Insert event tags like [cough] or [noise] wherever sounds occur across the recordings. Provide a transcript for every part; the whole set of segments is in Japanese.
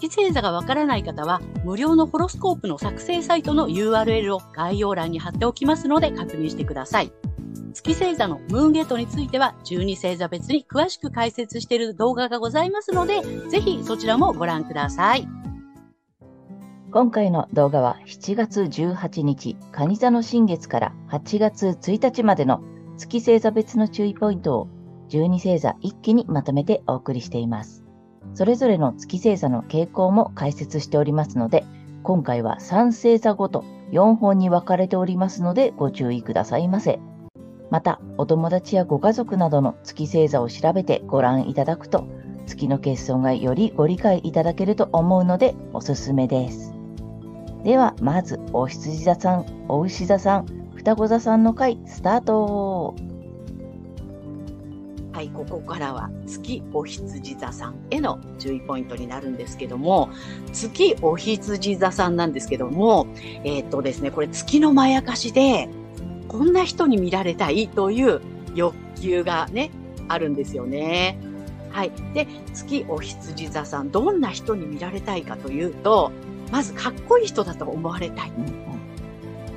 月星座がわからない方は、無料のホロスコープの作成サイトの URL を概要欄に貼っておきますので確認してください。月星座のムーンゲートについては、12星座別に詳しく解説している動画がございますので、ぜひそちらもご覧ください。今回の動画は7月18日、蟹座の新月から8月1日までの月星座別の注意ポイントを12星座一気にまとめてお送りしています。それぞれの月星座の傾向も解説しておりますので、今回は3星座ごと4本に分かれておりますのでご注意くださいませ。また、お友達やご家族などの月星座を調べてご覧いただくと、月の欠損がよりご理解いただけると思うのでおすすめです。では、まず、お羊座さん、お牛座さん、双子座さんの回、スタートはい、ここからは月お羊座さんへの注意ポイントになるんですけども、月お羊座さんなんですけども、えー、っとですね、これ月のまやかしで、こんな人に見られたいという欲求がね、あるんですよね。はい。で、月お羊座さん、どんな人に見られたいかというと、まずかっこいい人だと思われたい。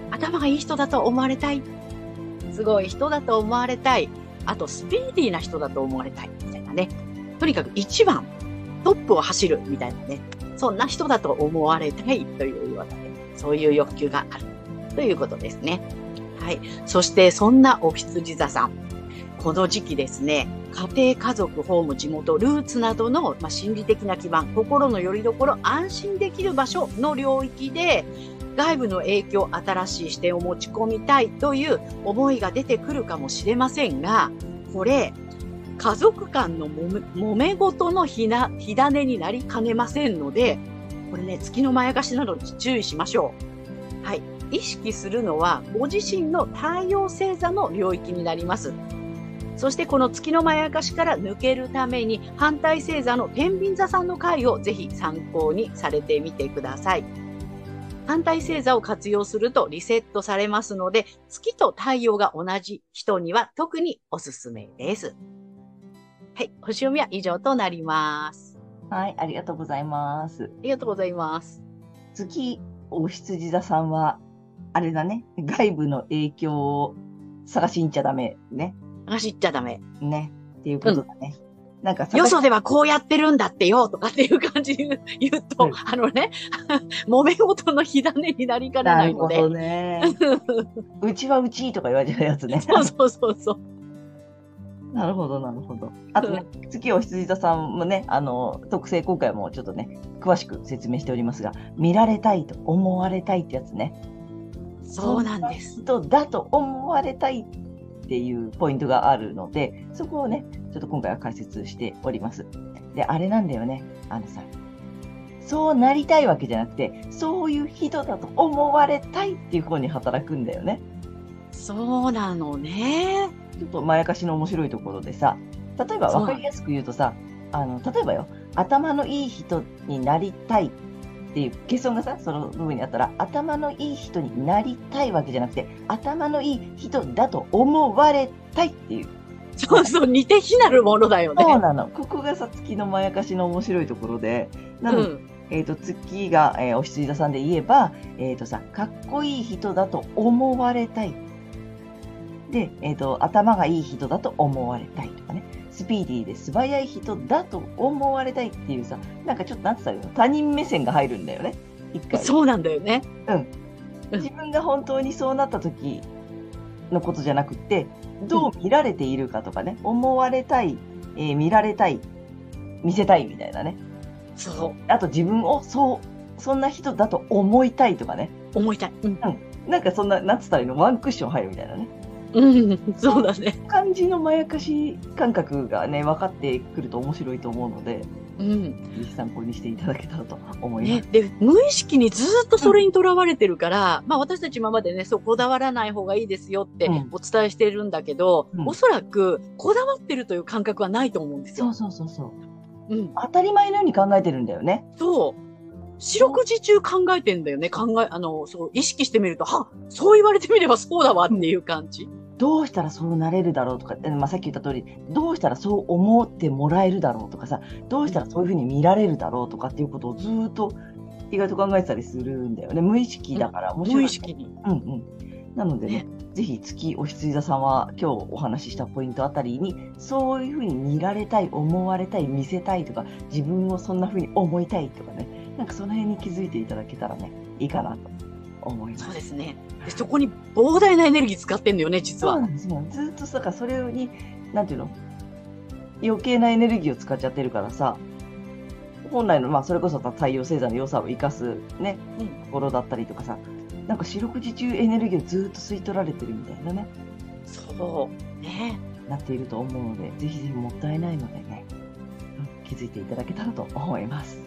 頭がいい人だと思われたい。すごい人だと思われたい。あとスピーディーな人だと思われたいみたいなね。とにかく一番、トップを走るみたいなね。そんな人だと思われたいというようなね、そういう欲求があるということですね。はい。そしてそんなお羊座さん。この時期ですね、家庭、家族、ホーム、地元、ルーツなどの、まあ、心理的な基盤、心の拠り所、安心できる場所の領域で、外部の影響、新しい視点を持ち込みたいという思いが出てくるかもしれませんが、これ、家族間の揉め事の火な火種になりかねませんので、これね、月のまやかしなどに注意しましょう。はい。意識するのは、ご自身の太陽星座の領域になります。そしてこの月のまやかしから抜けるために、反対星座の天秤座さんの回をぜひ参考にされてみてください。反対星座を活用するとリセットされますので、月と太陽が同じ人には特におすすめです。はい、星読みは以上となります。はい、ありがとうございます。ありがとうございます。月、お羊座さんは、あれだね、外部の影響を探しに行っちゃダメね。探しに行っちゃダメ。ね。っていうことだね。うんなんかよそではこうやってるんだってよとかっていう感じで [laughs] 言うと、うん、あのね、[laughs] 揉め事の火種になりかねないので。なるほどね。[laughs] うちはうちとか言われるやつね。そうそうそうそう。なるほど、なるほど。あとね、月を羊座さんもね、あの、特性今回もちょっとね、詳しく説明しておりますが、見られたいと思われたいってやつね。そうなんです。人だと思われたいっていうポイントがあるので、そこをね、ちょっと今回は解説しております。で、あれなんだよね。あのさ、そうなりたいわけじゃなくて、そういう人だと思われたいっていう方に働くんだよね。そうなのね。ちょっとまやかしの面白いところでさ、例えば分かりやすく言うとさ、あの、例えばよ、頭のいい人になりたいっていう欠損がさその部分にあったら頭のいい人になりたいわけじゃなくて頭のいい人だと思われたいっていう。そうそう似て非なるものだよね。そうなの。ここがさ月のまやかしの面白いところで。なので、うん、えーと、月が、えー、お羊座さんで言えば、えーとさ、かっこいい人だと思われたい。で、えーと頭がいい人だと思われたいとかねスピーディーで素早い人だと思われたいっていうさ、なんかちょっとなったら他人目線が入るんだよね。一回。そうなんだよね。うん。自分が本当にそうなった時のことじゃなくて、どう見られているかとかね、思われたい、えー、見られたい、見せたいみたいなね。そう。あと自分をそう、そんな人だと思いたいとかね。思いたい。うん。うん、なんかそんな、なんつったらいいの？ワンクッション入るみたいなね。うん、そうだね。感じのまやかし感覚がね、分かってくると面白いと思うので。うん。ぜひ参考にしていただけたらと思いまねす。、で、無意識にずっとそれにとらわれてるから、まあ私たち今までね、そうこだわらない方がいいですよってうんお伝えしてるんだけど、うんおそらくこだわってるという感覚はないと思うんですよ。そうそうそうそう。うん。当たり前のように考えてるんだよね。そう。四六時中考えてんだよね。考え、あの、そう、意識してみると、はそう言われてみればそうだわっていう感じ。どうしたらそうなれるだろうとか、えまあ、さっき言った通り、どうしたらそう思ってもらえるだろうとかさ、どうしたらそういうふうに見られるだろうとかっていうことをずーっと意外と考えてたりするんだよね。無意識だから面白い、無意識に。うんうん。なのでね、ぜひ月お羊座さんは今日お話ししたポイントあたりに、そういうふうに見られたい、思われたい、見せたいとか、自分をそんなふうに思いたいとかね、なんかその辺に気づいていただけたらね、いいかなと思います。そうですね。でそこに膨大なエネルギー使ってんだよね、実は。そうなんですよ。ずっとさ、だからそれに、なんていうの？余計なエネルギーを使っちゃってるからさ、本来の、まあ、それこそ太陽星座の良さを生かすね、うんところだったりとかさ、なんか四六時中エネルギーをずっと吸い取られてるみたいなね、そう。ね。なっていると思うので、ぜひぜひもったいないのでね、うん気づいていただけたらと思います。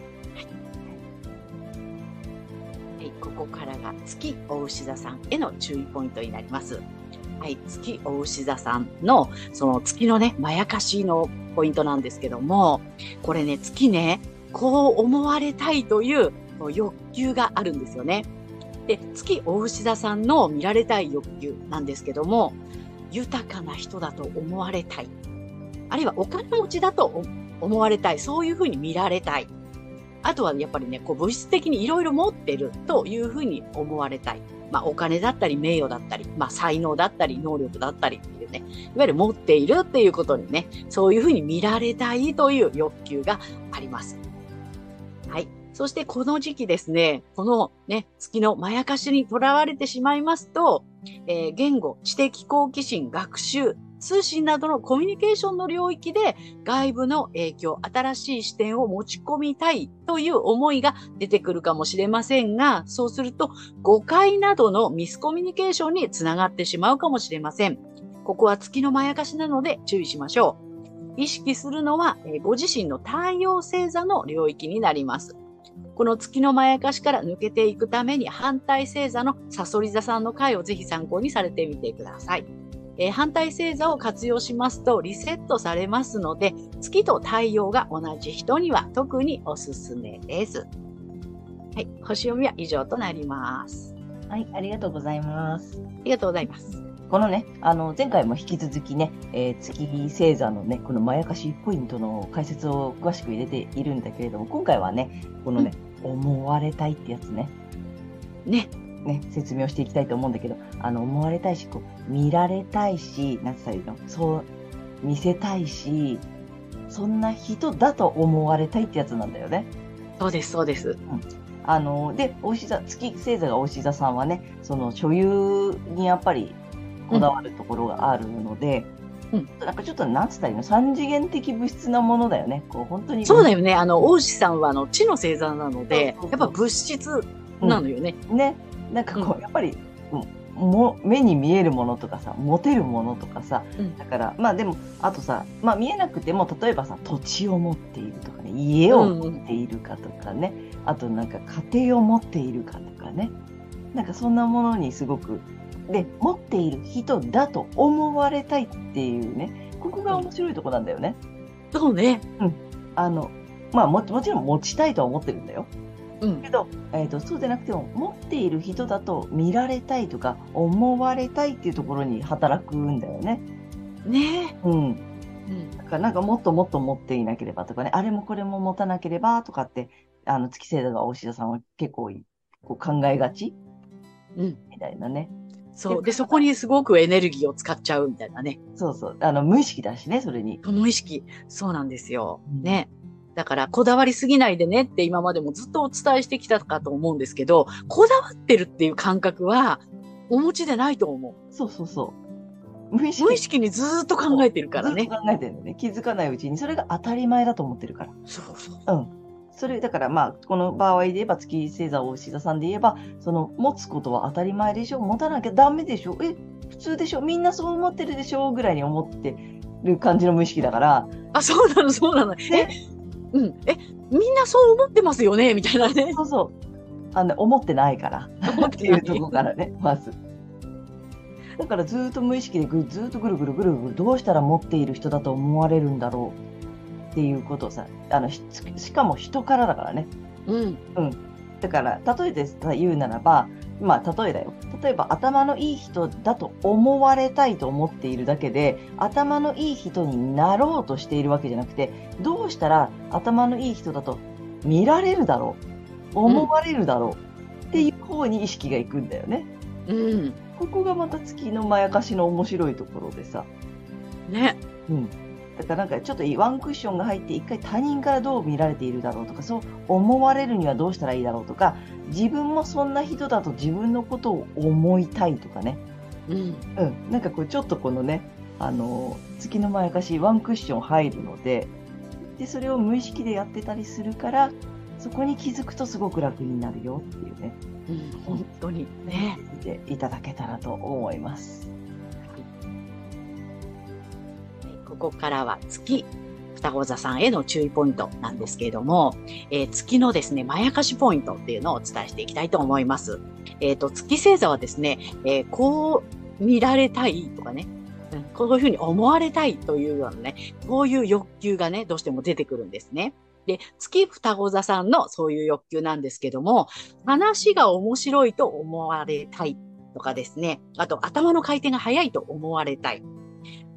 ここからが月お牛座さんへの注意ポイントになります。はい、月お牛座さんの、その月のね、まやかしのポイントなんですけども、これね、月ね、こう思われたいという欲求があるんですよね。で、月お牛座さんの見られたい欲求なんですけども、豊かな人だと思われたい。あるいはお金持ちだと思われたい。そういうふうに見られたい。あとはやっぱりね、こう物質的にいろいろ持ってるというふうに思われたい。まあお金だったり名誉だったり、まあ才能だったり能力だったりっていうね、いわゆる持っているっていうことにね、そういうふうに見られたいという欲求があります。はい。そしてこの時期ですね、このね、月のまやかしにとらわれてしまいますと、えー言語、知的好奇心、学習、通信などのコミュニケーションの領域で外部の影響、新しい視点を持ち込みたいという思いが出てくるかもしれませんが、そうすると誤解などのミスコミュニケーションにつながってしまうかもしれません。ここは月のまやかしなので注意しましょう。意識するのは、ご自身の太陽星座の領域になります。この月のまやかしから抜けていくために反対星座のサソリ座さんの回をぜひ参考にされてみてください。えー反対星座を活用しますとリセットされますので、月と太陽が同じ人には特におすすめです。はい、星読みは以上となります。はい、ありがとうございます。ありがとうございます。このね、あの、前回も引き続きね、えー月星座のね、このまやかしポイントの解説を詳しく入れているんだけれども、今回はね、このね、思われたいってやつね、ね、ね、説明をしていきたいと思うんだけど、あの、思われたいし、こう、見られたいし、なんて言ったらいいの？そう、見せたいし、そんな人だと思われたいってやつなんだよね。そうです、そうです。あの、で、お牛座、月星座がお牛座さんはね、その所有にやっぱりこだわるところがあるので、うんなんかちょっとなんつったらいいの？三次元的物質なものだよね。こう、本当に。そうだよね。あの、王子さんはあの、地の星座なのでやっぱ物質なのよね。ね。なんかこう、うんやっぱり、うんも目に見えるものとかさ、持てるものとかさ、うんだから、まあでも、あとさ、まあ見えなくても、例えばさ、土地を持っているとかね、家を持っているかとかね、あとなんか家庭を持っているかとかね、なんかそんなものにすごく、で、持っている人だと思われたいっていうね、ここが面白いとこなんだよね。そうね。あの、まあももちろん持ちたいとは思ってるんだよ。うんけ。ど、えー、とそうでなくても持っている人だと見られたいとか思われたいっていうところに働くんだよね。ねうん。うん。だからなんかもっともっと持っていなければとかね、あれもこれも持たなければとかって、あの月星座がお医者さんは結構いこう考えがちうん。みたいなね。そう。で、そこにすごくエネルギーを使っちゃうみたいなね。そうそう。あの無意識だしね、それに。無意識。そうなんですよ。うんね。だから、こだわりすぎないでねって今までもずっとお伝えしてきたかと思うんですけど、こだわってるっていう感覚は、お持ちでないと思う。そうそうそう。無意識無意識にずーっと考えてるからね考えてるんだよね。気づかないうちに、それが当たり前だと思ってるから。そうそう。うん。それ、だからまあ、この場合で言えば、月星座大志座さんで言えば、その、持つことは当たり前でしょ持たなきゃダメでしょえ、普通でしょみんなそう思ってるでしょぐらいに思ってる感じの無意識だから、あ、そうなの、そうなの。え、うん。え、みんなそう思ってますよね？みたいなね。そうそう。あの、思ってないから。思っていうとこからね、まず。だからずっと無意識でぐずっとぐるぐるぐるぐるどうしたら持っている人だと思われるんだろうっていうことをさ、あの、ししかも人からだからね。うん。だから、例えでさ言うならば、まあ、例えだよ。例えば、頭のいい人だと思われたいと思っているだけで、頭のいい人になろうとしているわけじゃなくて、どうしたら頭のいい人だと見られるだろう、思われるだろう、っていう方に意識がいくんだよね。うん。ここがまた月のまやかしの面白いところでさ。ね。うん。だからなんかちょっとワンクッションが入って一回他人からどう見られているだろうとか、そう思われるにはどうしたらいいだろうとか、自分もそんな人だと自分のことを思いたいとかね。うん。うん。なんかこうちょっとこのね、あの、月のまやかしワンクッション入るので、で、それを無意識でやってたりするから、そこに気づくとすごく楽になるよっていうね、うん。本当に。ね。いただけたらと思います。ここからは月、双子座さんへの注意ポイントなんですけれども、えー月のですね、まやかしポイントっていうのをお伝えしていきたいと思います。えっ、と、月星座はですね、えーこう見られたいとかね、うんこういうふうに思われたいというようなね、こういう欲求がね、どうしても出てくるんですね。で、月双子座さんのそういう欲求なんですけども、話が面白いと思われたいとかですね、あと頭の回転が速いと思われたい。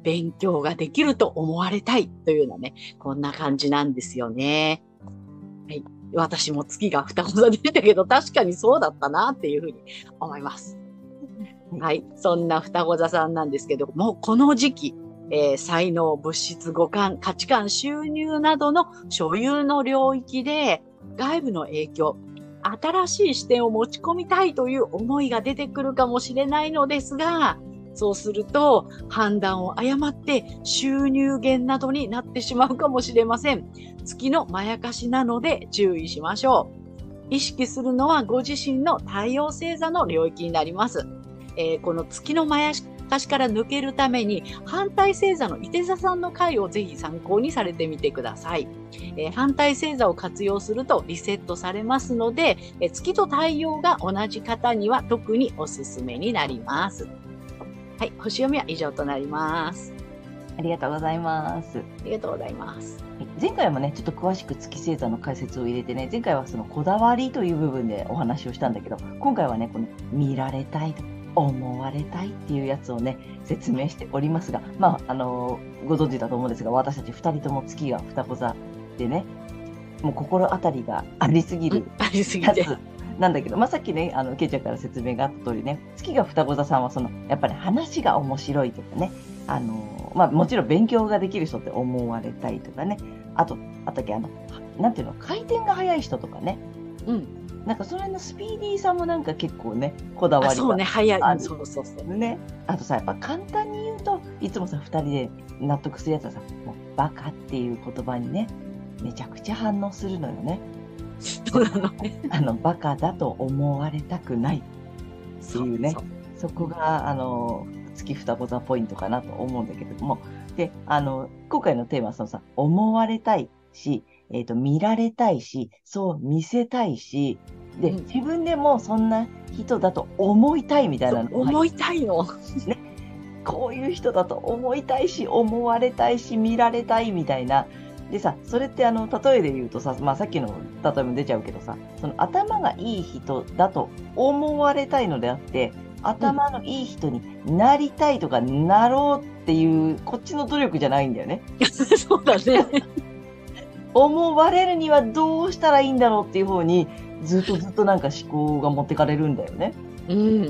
勉強ができると思われたいというようなね、こんな感じなんですよね。はい。私も月が双子座でしたけど、確かにそうだったなっていうふうに思います。はい。そんな双子座さんなんですけども、この時期、えー才能、物質、五感、価値観、収入などの所有の領域で外部の影響、新しい視点を持ち込みたいという思いが出てくるかもしれないのですが、そうすると判断を誤って収入源などになってしまうかもしれません。月のまやかしなので注意しましょう。意識するのはご自身の太陽星座の領域になります。えーこの月のまやかしから抜けるために反対星座の伊手座さんの回をぜひ参考にされてみてください。えー反対星座を活用するとリセットされますので、えー月と太陽が同じ方には特におすすめになります。はい、星読みは以上となります。ありがとうございます。ありがとうございます。前回もね、ちょっと詳しく月星座の解説を入れてね、前回はそのこだわりという部分でお話をしたんだけど、今回はね、この見られたいと思われたいっていうやつをね、説明しておりますが、まあ、あのご存知だと思うんですが、私たち二人とも月が双子座でね、もう心当たりがありすぎるありすぎて。なんだけど、まあ、さっきね、あの、ケイちゃんから説明があった通りね、月が双子座さんはその、やっぱり話が面白いとかね、あの、まあ、もちろん勉強ができる人って思われたいとかね、あと、あったっけ、あの、なんていうの、回転が速い人とかね、うん。なんかそれのスピーディーさもなんか結構ね、こだわあ、りがそうね、早い。そうそうそう。ね。あとさ、やっぱ簡単に言うと、いつもさ、二人で納得するやつはさ、もうバカっていう言葉にね、めちゃくちゃ反応するのよね。そうなのね。あの、バカだと思われたくないっていうねそ。そこが、あの、月双子座ポイントかなと思うんだけれども。で、あの、今回のテーマはそのさ、思われたいし、えっ、と、見られたいし、そう見せたいし、で、うん自分でもそんな人だと思いたいみたいなの思いたいの。こういう人だと思いたいし、思われたいし、見られたいみたいな。でさ、それってあの、例えで言うとさ、まあさっきの例えも出ちゃうけどさ、その頭がいい人だと思われたいのであって、頭のいい人になりたいとかなろうっていう、こっちの努力じゃないんだよね。[laughs] そうだね。思われるにはどうしたらいいんだろうっていう方に、ずっとずっとなんか思考が持ってかれるんだよね。うん。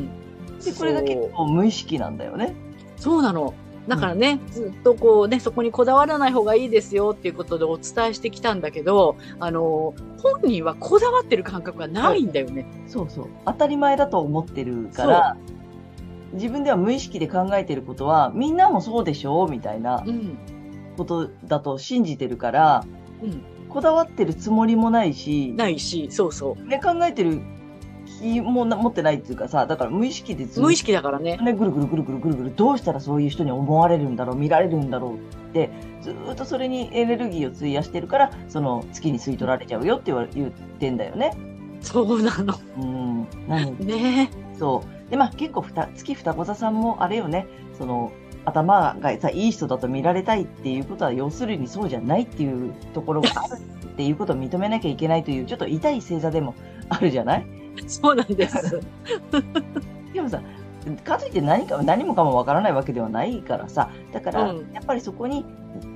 で、これが結構無意識なんだよね。そうなの。だからね、ずっとこうね、そこにこだわらない方がいいですよっていうことでお伝えしてきたんだけど、あの、本人はこだわってる感覚がないんだよね。そうそう。当たり前だと思ってるから、自分では無意識で考えてることは、みんなもそうでしょみたいなうん。ことだと信じてるから、うん。こだわってるつもりもないし、ないし、そうそう。ね、考えてる識もな持ってないっていうかさ、だから無意識でずっと無意識だからね。ね、ぐるぐるぐるぐるぐるぐる、どうしたらそういう人に思われるんだろう、見られるんだろうって、ずーっとそれにエネルギーを費やしてるから、その月に吸い取られちゃうよって言ってんだよね。そうなの。うん。なので、ねそう。で、まあ結構ふた、月双子座さんもあれよね、その、頭がさ、いい人だと見られたいっていうことは、要するにそうじゃないっていうところがあるっていうことを認めなきゃいけないという、ちょっと痛い星座でもあるじゃない？[laughs] そうなんです。[laughs] でもさ、かといって何か何もかもわからないわけではないからさ、だから、うんやっぱりそこに、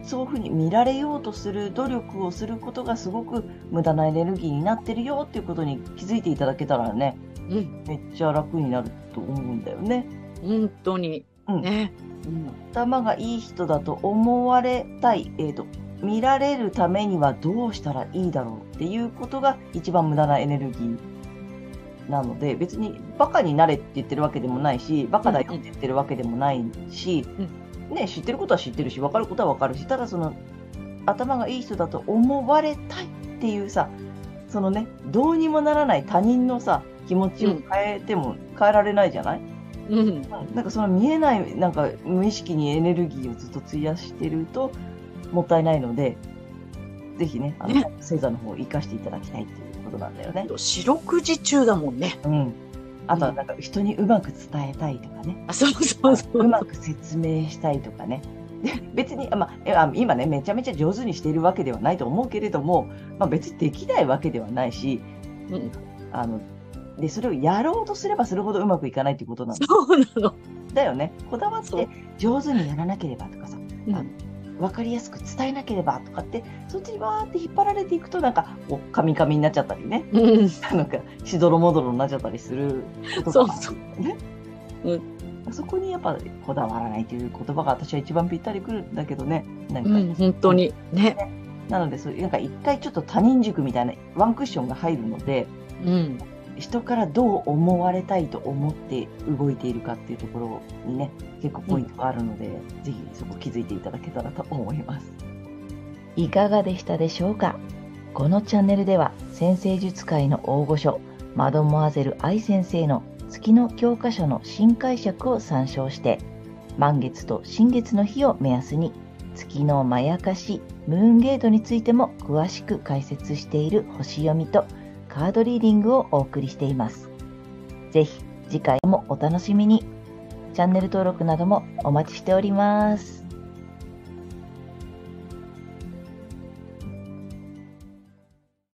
そういうふうに見られようとする努力をすることがすごく無駄なエネルギーになってるよっていうことに気づいていただけたらね、うん。めっちゃ楽になると思うんだよね。本当に。うんね。うん。頭がいい人だと思われたい、えーと、見られるためにはどうしたらいいだろうっていうことが一番無駄なエネルギーなので、別にバカになれって言ってるわけでもないし、バカだよって言ってるわけでもないし、ね、知ってることは知ってるし、分かることは分かるし、ただその、頭がいい人だと思われたいっていうさ、そのね、どうにもならない他人のさ、気持ちを変えても変えられないじゃない、うん。なんかその見えない、なんか無意識にエネルギーをずっと費やしてると、もったいないので、ぜひね、あの、ね。星座の方を活かしていただきたいっていうことなんだよね。四六時中だもんね。うん。あとはなんか人にうまく伝えたいとかね。あ、そうそうそうう。まく説明したいとかね。で別に、まあ今ね、めちゃめちゃ上手にしているわけではないと思うけれども、まあ、別にできないわけではないし、うんあの、で、それをやろうとすればするほどうまくいかないっていうことなんそうなの。だよね。こだわって上手にやらなければとかさ、うんあわかりやすく伝えなければとかって、そっちにわーって引っ張られていくと、なんか、こう、カミカミになっちゃったりね、うん。[laughs] なんか、しどろもどろになっちゃったりすることがあそうそう。るね。そこにやっぱ、こだわらないという言葉が私は一番ぴったりくるんだけどね。なんか、うん、本当に。ね。なので、そういう、なんか一回ちょっと他人軸みたいなワンクッションが入るので、うん。人からどう思われたいと思って動いているかっていうところにね、結構ポイントがあるので、ぜひそこ気づいていただけたらと思います。いかがでしたでしょうか？このチャンネルでは、先生術界の大御所、マドモアゼル愛先生の月の教科書の新解釈を参照して、満月と新月の日を目安に、月のまやかし、ムーンゲートについても詳しく解説している星読みとカードリーディングをお送りしています。ぜひ次回もお楽しみに。チャンネル登録などもお待ちしております。